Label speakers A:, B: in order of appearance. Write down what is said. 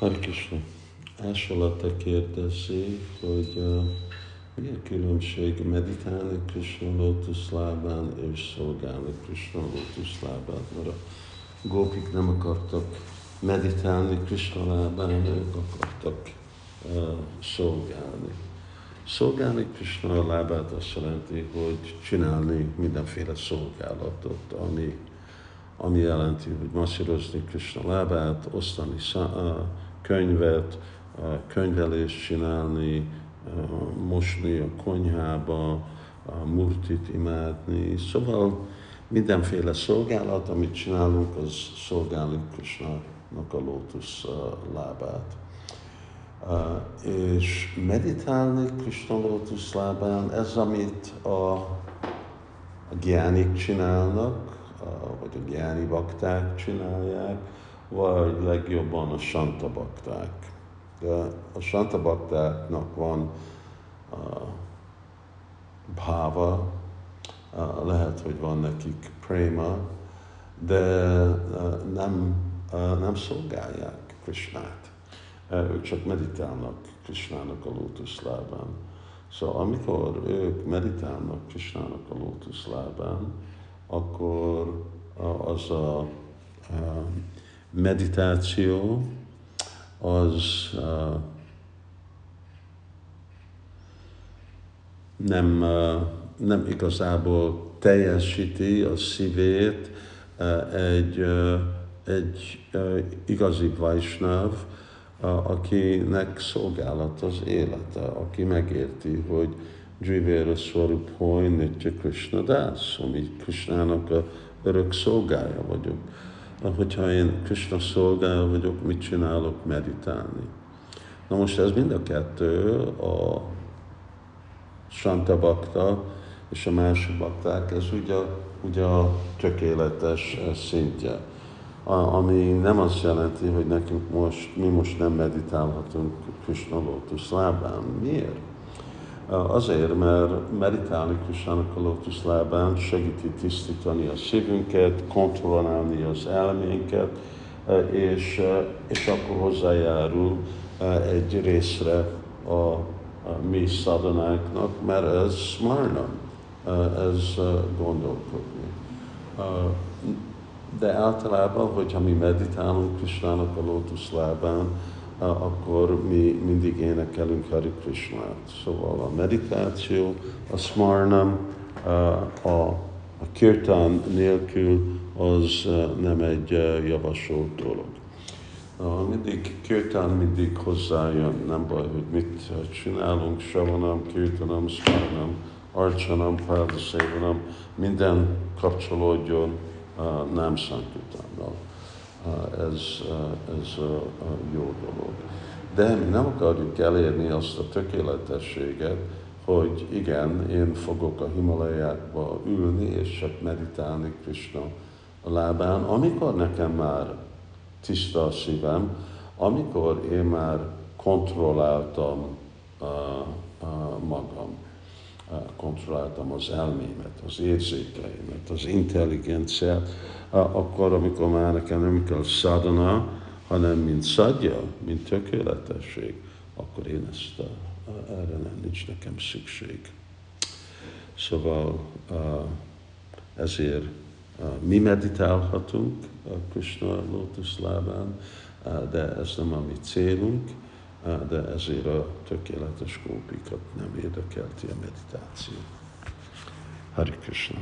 A: Hari Krishna. Ásolata kérdezi, hogy uh, mi a különbség meditálni Krishna lótuszlábán és szolgálni Krishna lótuszlábán, mert a gópik nem akartak meditálni Krishna lábán, ők akartak uh, szolgálni. Szolgálni Krishna lábát azt jelenti, hogy csinálni mindenféle szolgálatot, ami ami jelenti, hogy masszírozni Krishna lábát, osztani könyvet, könyvelést csinálni, mosni a konyhába, a murtit imádni. Szóval mindenféle szolgálat, amit csinálunk, az szolgálni Krishna-nak a lótusz lábát. És meditálni Krishna lótusz lábán, ez amit a, a gyánik csinálnak, vagy a gyáni bakták csinálják, vagy legjobban a santa bakták. De a santa baktáknak van uh, bhava, uh, lehet, hogy van nekik prema, de uh, nem, uh, nem szolgálják Krishnát. Uh, ők csak meditálnak Krishnának a lótuszlábán. Szóval amikor ők meditálnak Krishnának a lótuszlábán, akkor az a meditáció az nem, nem igazából teljesíti a szívét egy, egy igazi vajsnáv, akinek szolgálat az élete, aki megérti, hogy Jivera Swarup Hoy Nitya Krishna Das, ami Krishnának a örök szolgája vagyok. Hogyha én Krishna szolgája vagyok, mit csinálok? Meditálni. Na most ez mind a kettő, a Santa Bakta és a másik bakták, ez ugye, ugye a tökéletes szintje. A, ami nem azt jelenti, hogy nekünk most, mi most nem meditálhatunk Krishna lótusz lábán. Miért? Azért, mert meditálni Krisnának a lótuszlábán segíti tisztítani a szívünket, kontrollálni az elménket, és, és akkor hozzájárul egy részre a, a mi szadanáknak, mert ez smárna, ez gondolkodni. De általában, hogyha mi meditálunk Krisnának a lótuszlábán, akkor mi mindig énekelünk Hari Krishnát. Szóval a meditáció, a smarnam, a, a kirtan nélkül az nem egy javasolt dolog. Mindig kirtan mindig hozzájön, nem baj, hogy mit csinálunk, savanam, kirtanam, smarnam, arcsanam, párdaszévanam, minden kapcsolódjon nem szankirtánnal ez, ez jó dolog. De mi nem akarjuk elérni azt a tökéletességet, hogy igen, én fogok a Himalajákba ülni, és csak meditálni Krishna lábán, amikor nekem már tiszta a szívem, amikor én már kontrolláltam uh, uh, magam kontrolláltam az elmémet, az érzékeimet, az intelligenciát, akkor, amikor már nekem nem kell szadana, hanem mint szadja, mint tökéletesség, akkor én ezt erre nem nincs nekem szükség. Szóval ezért mi meditálhatunk a Krishna lótuszlábán, de ez nem a mi célunk, de ezért a tökéletes gópikat nem érdekelti a meditáció. Hari Krishna.